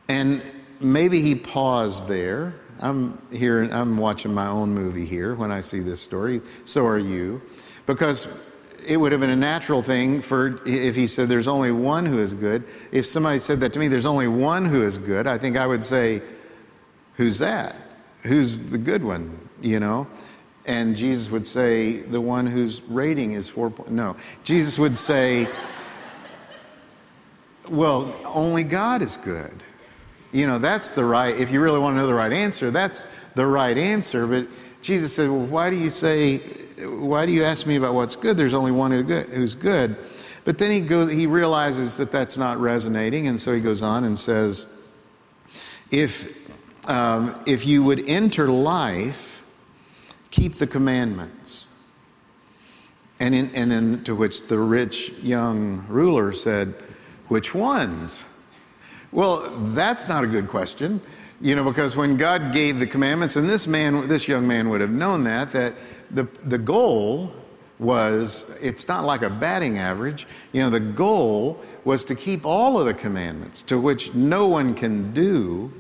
Speaker 1: And maybe he paused there I'm here, I'm watching my own movie here when I see this story. So are you. Because it would have been a natural thing for if he said there's only one who is good. If somebody said that to me, there's only one who is good, I think I would say, Who's that? Who's the good one? You know? And Jesus would say, The one whose rating is four. No. Jesus would say, Well, only God is good you know, that's the right, if you really want to know the right answer, that's the right answer. But Jesus said, Well, why do you say, why do you ask me about what's good? There's only one who's good. But then he goes, he realizes that that's not resonating, and so he goes on and says, if, um, if you would enter life, keep the commandments. And, in, and then to which the rich young ruler said, Which ones? Well, that's not a good question, you know, because when God gave the commandments, and this man, this young man would have known that, that the, the goal was, it's not like a batting average, you know, the goal was to keep all of the commandments, to which no one can do.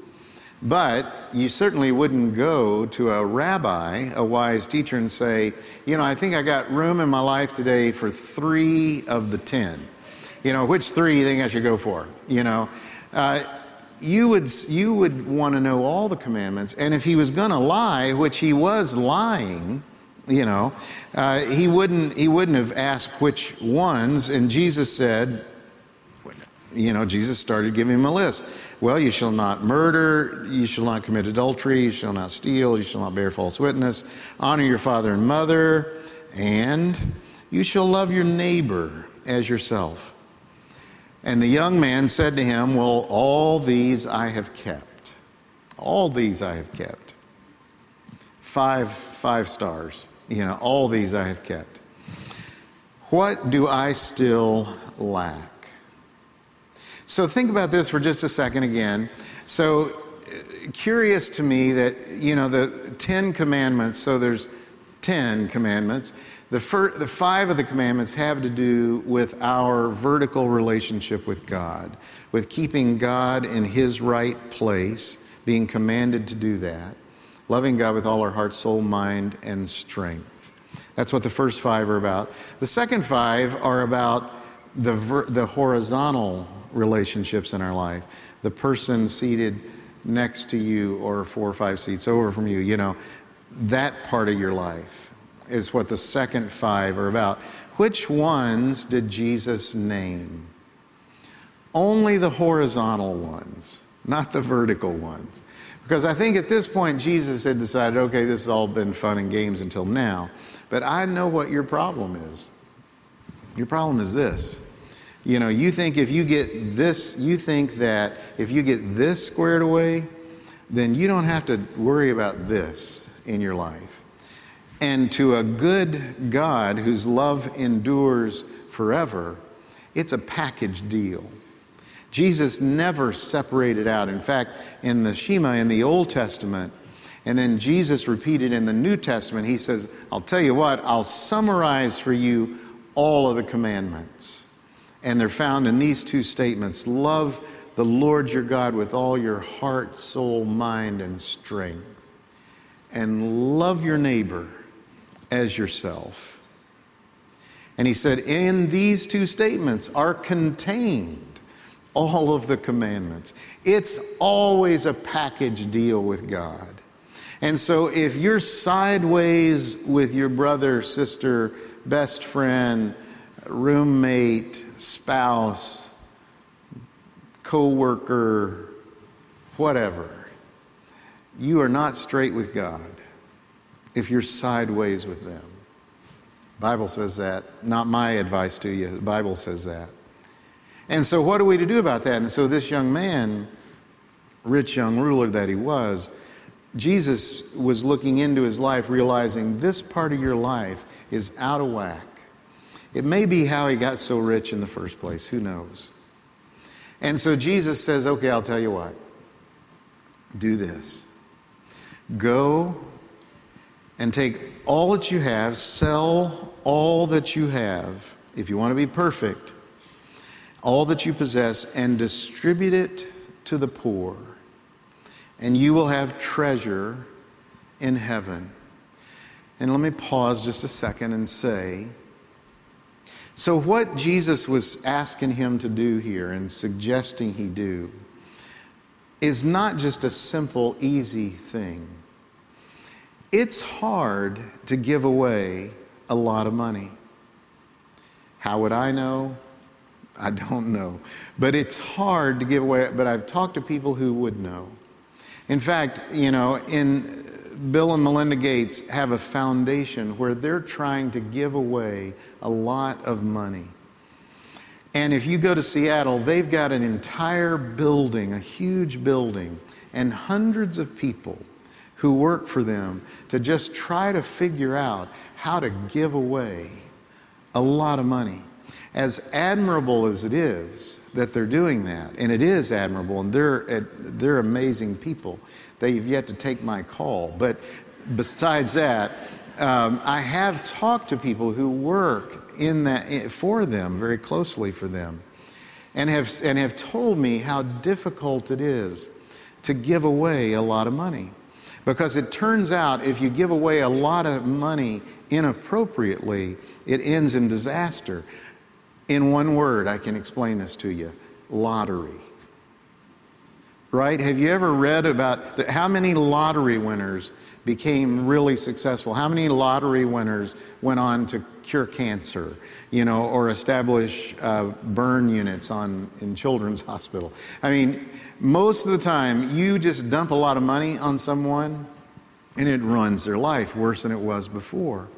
Speaker 1: But you certainly wouldn't go to a rabbi, a wise teacher, and say, you know, I think I got room in my life today for three of the ten. You know, which three you think I should go for? You know, uh, you would, you would want to know all the commandments. And if he was going to lie, which he was lying, you know, uh, he, wouldn't, he wouldn't have asked which ones. And Jesus said, you know, Jesus started giving him a list. Well, you shall not murder, you shall not commit adultery, you shall not steal, you shall not bear false witness, honor your father and mother, and you shall love your neighbor as yourself. And the young man said to him, Well, all these I have kept. All these I have kept. Five, five stars. You know, all these I have kept. What do I still lack? So think about this for just a second again. So uh, curious to me that, you know, the Ten Commandments, so there's 10 commandments. The, the five of the commandments have to do with our vertical relationship with God, with keeping God in His right place, being commanded to do that, loving God with all our heart, soul, mind, and strength. That's what the first five are about. The second five are about the, ver- the horizontal relationships in our life. The person seated next to you or four or five seats over from you, you know, that part of your life is what the second five are about. Which ones did Jesus name? Only the horizontal ones, not the vertical ones. Because I think at this point, Jesus had decided, okay, this has all been fun and games until now, but I know what your problem is. Your problem is this. You know, you think if you get this, you think that if you get this squared away, then you don't have to worry about this in your life. And to a good God whose love endures forever, it's a package deal. Jesus never separated out. In fact, in the Shema in the Old Testament, and then Jesus repeated in the New Testament, he says, I'll tell you what, I'll summarize for you all of the commandments. And they're found in these two statements love the Lord your God with all your heart, soul, mind, and strength, and love your neighbor as yourself. And he said, In these two statements are contained all of the commandments. It's always a package deal with God. And so if you're sideways with your brother, sister, best friend, roommate, spouse, co worker, whatever, you are not straight with God if you're sideways with them. Bible says that. Not my advice to you. The Bible says that. And so, what are we to do about that? And so, this young man, rich young ruler that he was, Jesus was looking into his life, realizing this part of your life is out of whack. It may be how he got so rich in the first place. Who knows? And so Jesus says, Okay, I'll tell you what. Do this. Go and take all that you have, sell all that you have, if you want to be perfect, all that you possess, and distribute it to the poor, and you will have treasure in heaven. And let me pause just a second and say so, what Jesus was asking him to do here and suggesting he do is not just a simple, easy thing. It's hard to give away a lot of money. How would I know? I don't know. But it's hard to give away, but I've talked to people who would know. In fact, you know, in Bill and Melinda Gates have a foundation where they're trying to give away a lot of money. And if you go to Seattle, they've got an entire building, a huge building, and hundreds of people who work for them to just try to figure out how to give away a lot of money. As admirable as it is that they're doing that, and it is admirable, and they're, they're amazing people, they've yet to take my call. But besides that, um, I have talked to people who work in that for them, very closely for them, and have, and have told me how difficult it is to give away a lot of money. Because it turns out if you give away a lot of money inappropriately, it ends in disaster. In one word, I can explain this to you lottery. Right? Have you ever read about the, how many lottery winners became really successful? How many lottery winners went on to cure cancer? you know, or establish uh, burn units on in children's hospital. I mean, most of the time, you just dump a lot of money on someone, and it ruins their life worse than it was before.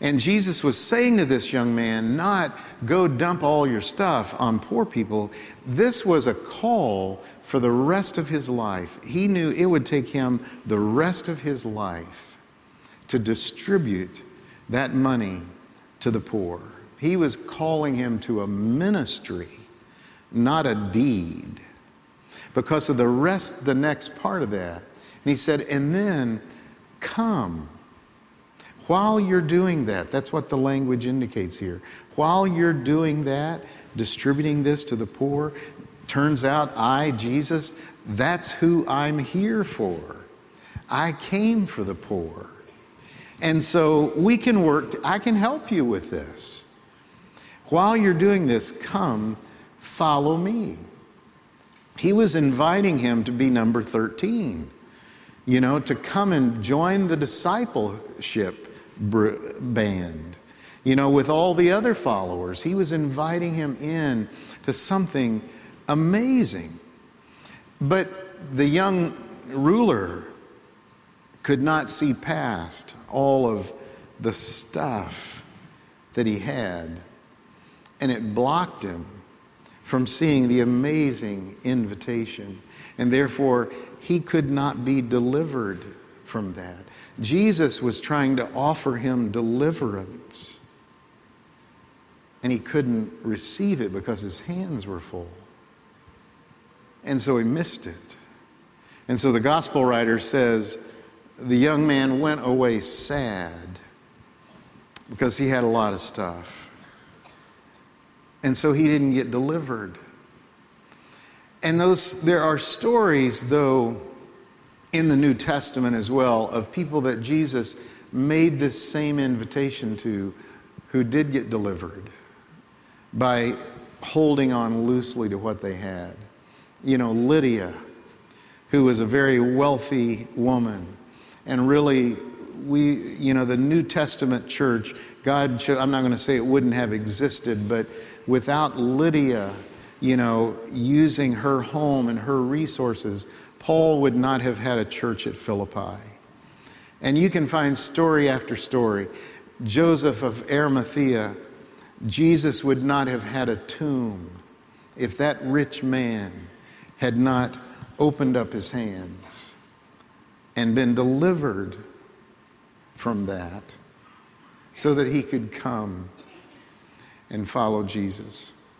Speaker 1: And Jesus was saying to this young man, not go dump all your stuff on poor people. This was a call for the rest of his life. He knew it would take him the rest of his life to distribute that money to the poor. He was calling him to a ministry, not a deed. Because of the rest, the next part of that. And he said, and then come. While you're doing that, that's what the language indicates here. While you're doing that, distributing this to the poor, turns out I, Jesus, that's who I'm here for. I came for the poor. And so we can work, I can help you with this. While you're doing this, come, follow me. He was inviting him to be number 13, you know, to come and join the discipleship band, you know, with all the other followers. He was inviting him in to something amazing. But the young ruler could not see past all of the stuff that he had and it blocked him from seeing the amazing invitation. And therefore, he could not be delivered from that. Jesus was trying to offer him deliverance, and he couldn't receive it because his hands were full. And so he missed it. And so the gospel writer says the young man went away sad because he had a lot of stuff. And so he didn't get delivered. And those, there are stories, though, in the New Testament as well, of people that Jesus made this same invitation to who did get delivered by holding on loosely to what they had. You know, Lydia, who was a very wealthy woman, and really, we, you know, the New Testament church God, I'm not going to say it wouldn't have existed, but without Lydia, you know, using her home and her resources, Paul would not have had a church at Philippi. And you can find story after story. Joseph of Arimathea, Jesus would not have had a tomb if that rich man had not opened up his hands and been delivered from that so that he could come and follow Jesus.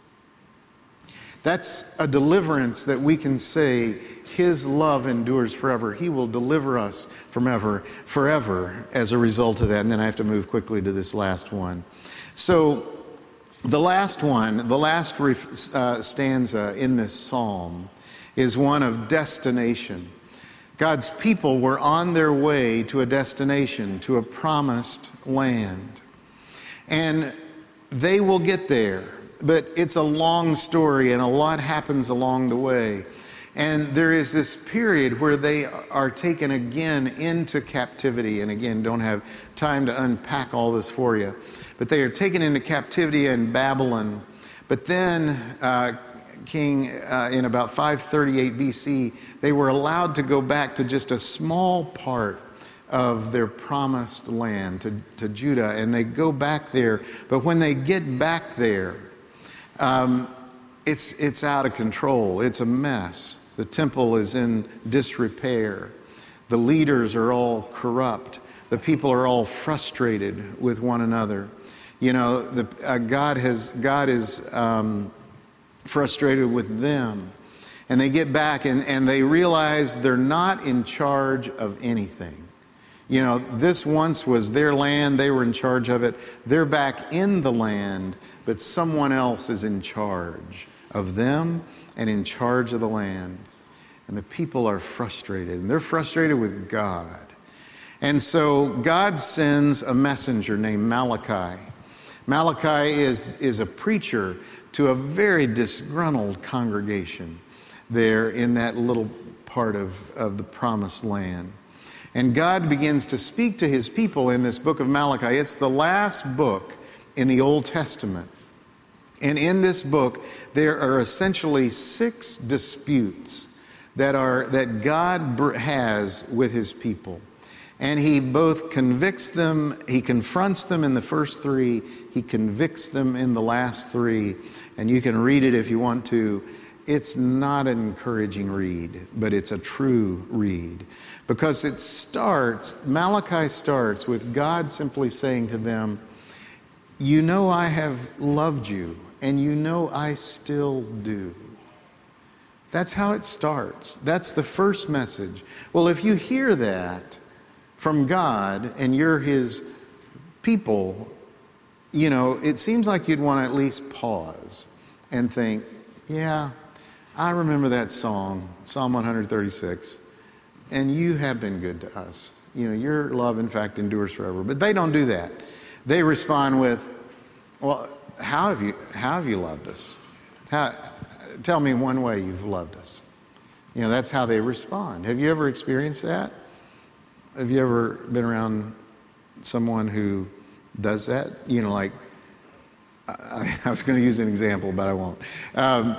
Speaker 1: That's a deliverance that we can say his love endures forever. He will deliver us from ever, forever as a result of that. And then I have to move quickly to this last one. So, the last one, the last uh, stanza in this psalm is one of destination. God's people were on their way to a destination, to a promised land. And they will get there, but it's a long story and a lot happens along the way. And there is this period where they are taken again into captivity. And again, don't have time to unpack all this for you. But they are taken into captivity in Babylon. But then, uh, King, uh, in about 538 BC, they were allowed to go back to just a small part of their promised land, to, to Judah. And they go back there. But when they get back there, um, it's, it's out of control, it's a mess. The temple is in disrepair. The leaders are all corrupt. The people are all frustrated with one another. You know, the, uh, God, has, God is um, frustrated with them. And they get back and, and they realize they're not in charge of anything. You know, this once was their land, they were in charge of it. They're back in the land, but someone else is in charge of them and in charge of the land. And the people are frustrated, and they're frustrated with God. And so God sends a messenger named Malachi. Malachi is, is a preacher to a very disgruntled congregation there in that little part of, of the promised land. And God begins to speak to his people in this book of Malachi. It's the last book in the Old Testament. And in this book, there are essentially six disputes that, are, that God has with his people. And he both convicts them, he confronts them in the first three, he convicts them in the last three. And you can read it if you want to. It's not an encouraging read, but it's a true read. Because it starts, Malachi starts with God simply saying to them, You know I have loved you and you know I still do. That's how it starts. That's the first message. Well, if you hear that from God and you're His people, you know, it seems like you'd want to at least pause and think, yeah, I remember that song, Psalm 136, and you have been good to us. You know, your love, in fact, endures forever. But they don't do that. They respond with, well, how have you, how have you loved us? How, tell me one way you've loved us. You know, that's how they respond. Have you ever experienced that? Have you ever been around someone who does that? You know, like, I, I was going to use an example, but I won't. Um,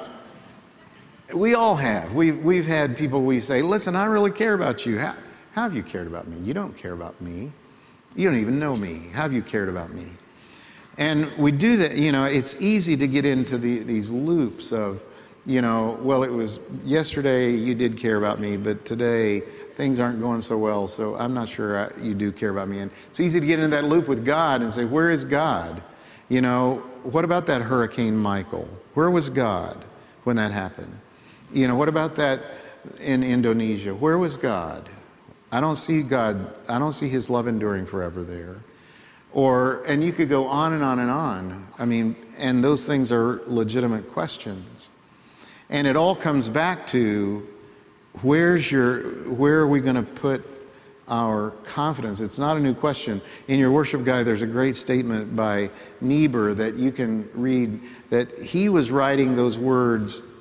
Speaker 1: we all have. We've, we've had people we say, listen, I really care about you. How, how have you cared about me? You don't care about me. You don't even know me. How have you cared about me? And we do that, you know, it's easy to get into the, these loops of, you know, well, it was yesterday you did care about me, but today things aren't going so well, so I'm not sure I, you do care about me. And it's easy to get into that loop with God and say, where is God? You know, what about that Hurricane Michael? Where was God when that happened? You know, what about that in Indonesia? Where was God? I don't see God, I don't see his love enduring forever there. Or, and you could go on and on and on. I mean, and those things are legitimate questions. And it all comes back to where's your, where are we going to put our confidence? It's not a new question. In your worship guide, there's a great statement by Niebuhr that you can read that he was writing those words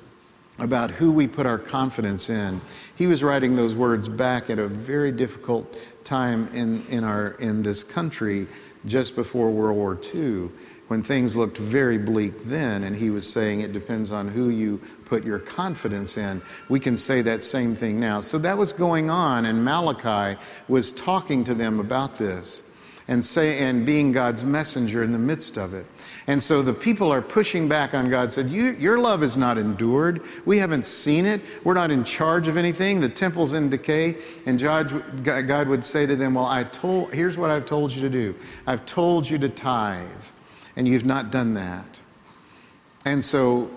Speaker 1: about who we put our confidence in. He was writing those words back at a very difficult time in, in, our, in this country just before World War II when things looked very bleak then, and he was saying it depends on who you put your confidence in. We can say that same thing now. So that was going on, and Malachi was talking to them about this and say and being God's messenger in the midst of it. And so the people are pushing back on God, said, you, Your love is not endured. We haven't seen it. We're not in charge of anything. The temple's in decay. And God would say to them, Well, I told, here's what I've told you to do I've told you to tithe, and you've not done that. And so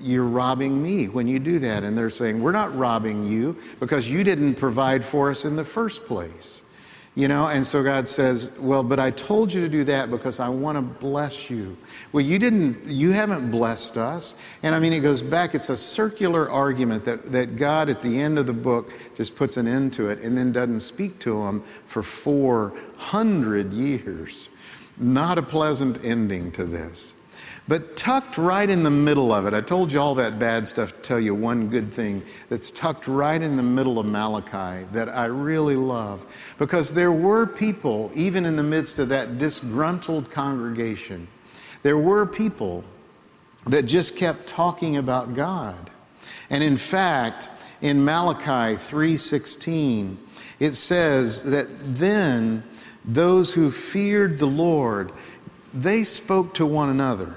Speaker 1: you're robbing me when you do that. And they're saying, We're not robbing you because you didn't provide for us in the first place. You know, and so God says, Well, but I told you to do that because I want to bless you. Well, you didn't, you haven't blessed us. And I mean, it goes back, it's a circular argument that, that God at the end of the book just puts an end to it and then doesn't speak to them for 400 years. Not a pleasant ending to this. But tucked right in the middle of it, I told you all that bad stuff to tell you one good thing that's tucked right in the middle of Malachi that I really love. Because there were people, even in the midst of that disgruntled congregation, there were people that just kept talking about God. And in fact, in Malachi 3:16, it says that then those who feared the Lord, they spoke to one another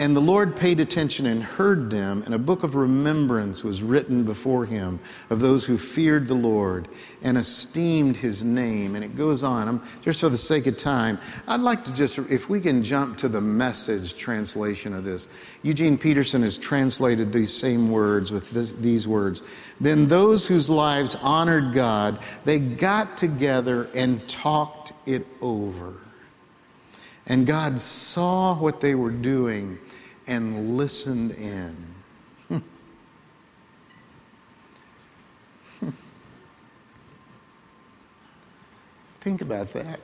Speaker 1: and the Lord paid attention and heard them, and a book of remembrance was written before him of those who feared the Lord and esteemed his name. And it goes on. I'm, just for the sake of time, I'd like to just, if we can jump to the message translation of this. Eugene Peterson has translated these same words with this, these words. Then those whose lives honored God, they got together and talked it over. And God saw what they were doing and listened in. Think about that.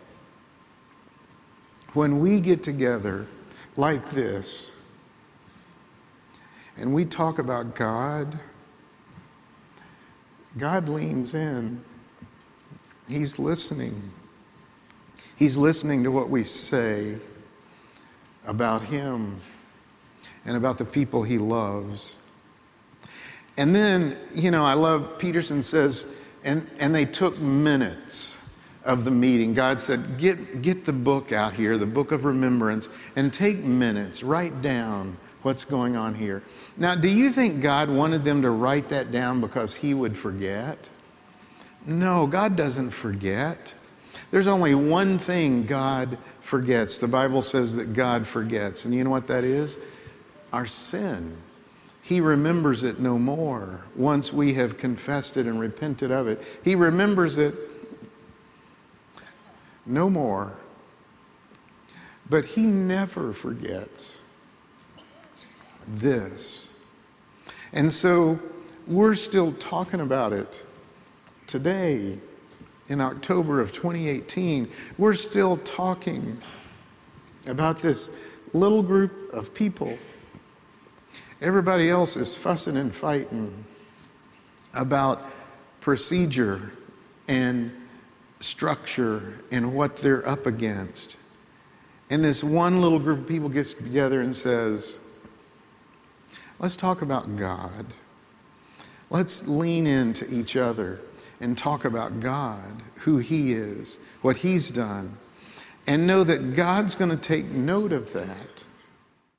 Speaker 1: When we get together like this and we talk about God, God leans in. He's listening. He's listening to what we say about Him and about the people he loves. And then, you know, I love Peterson says, and, and they took minutes of the meeting. God said, get, get the book out here, the book of remembrance, and take minutes, write down what's going on here. Now, do you think God wanted them to write that down because he would forget? No, God doesn't forget. There's only one thing God forgets. The Bible says that God forgets. And you know what that is? Our sin. He remembers it no more once we have confessed it and repented of it. He remembers it no more. But He never forgets this. And so we're still talking about it today in October of 2018. We're still talking about this little group of people Everybody else is fussing and fighting about procedure and structure and what they're up against. And this one little group of people gets together and says, Let's talk about God. Let's lean into each other and talk about God, who He is, what He's done, and know that God's going to take note of that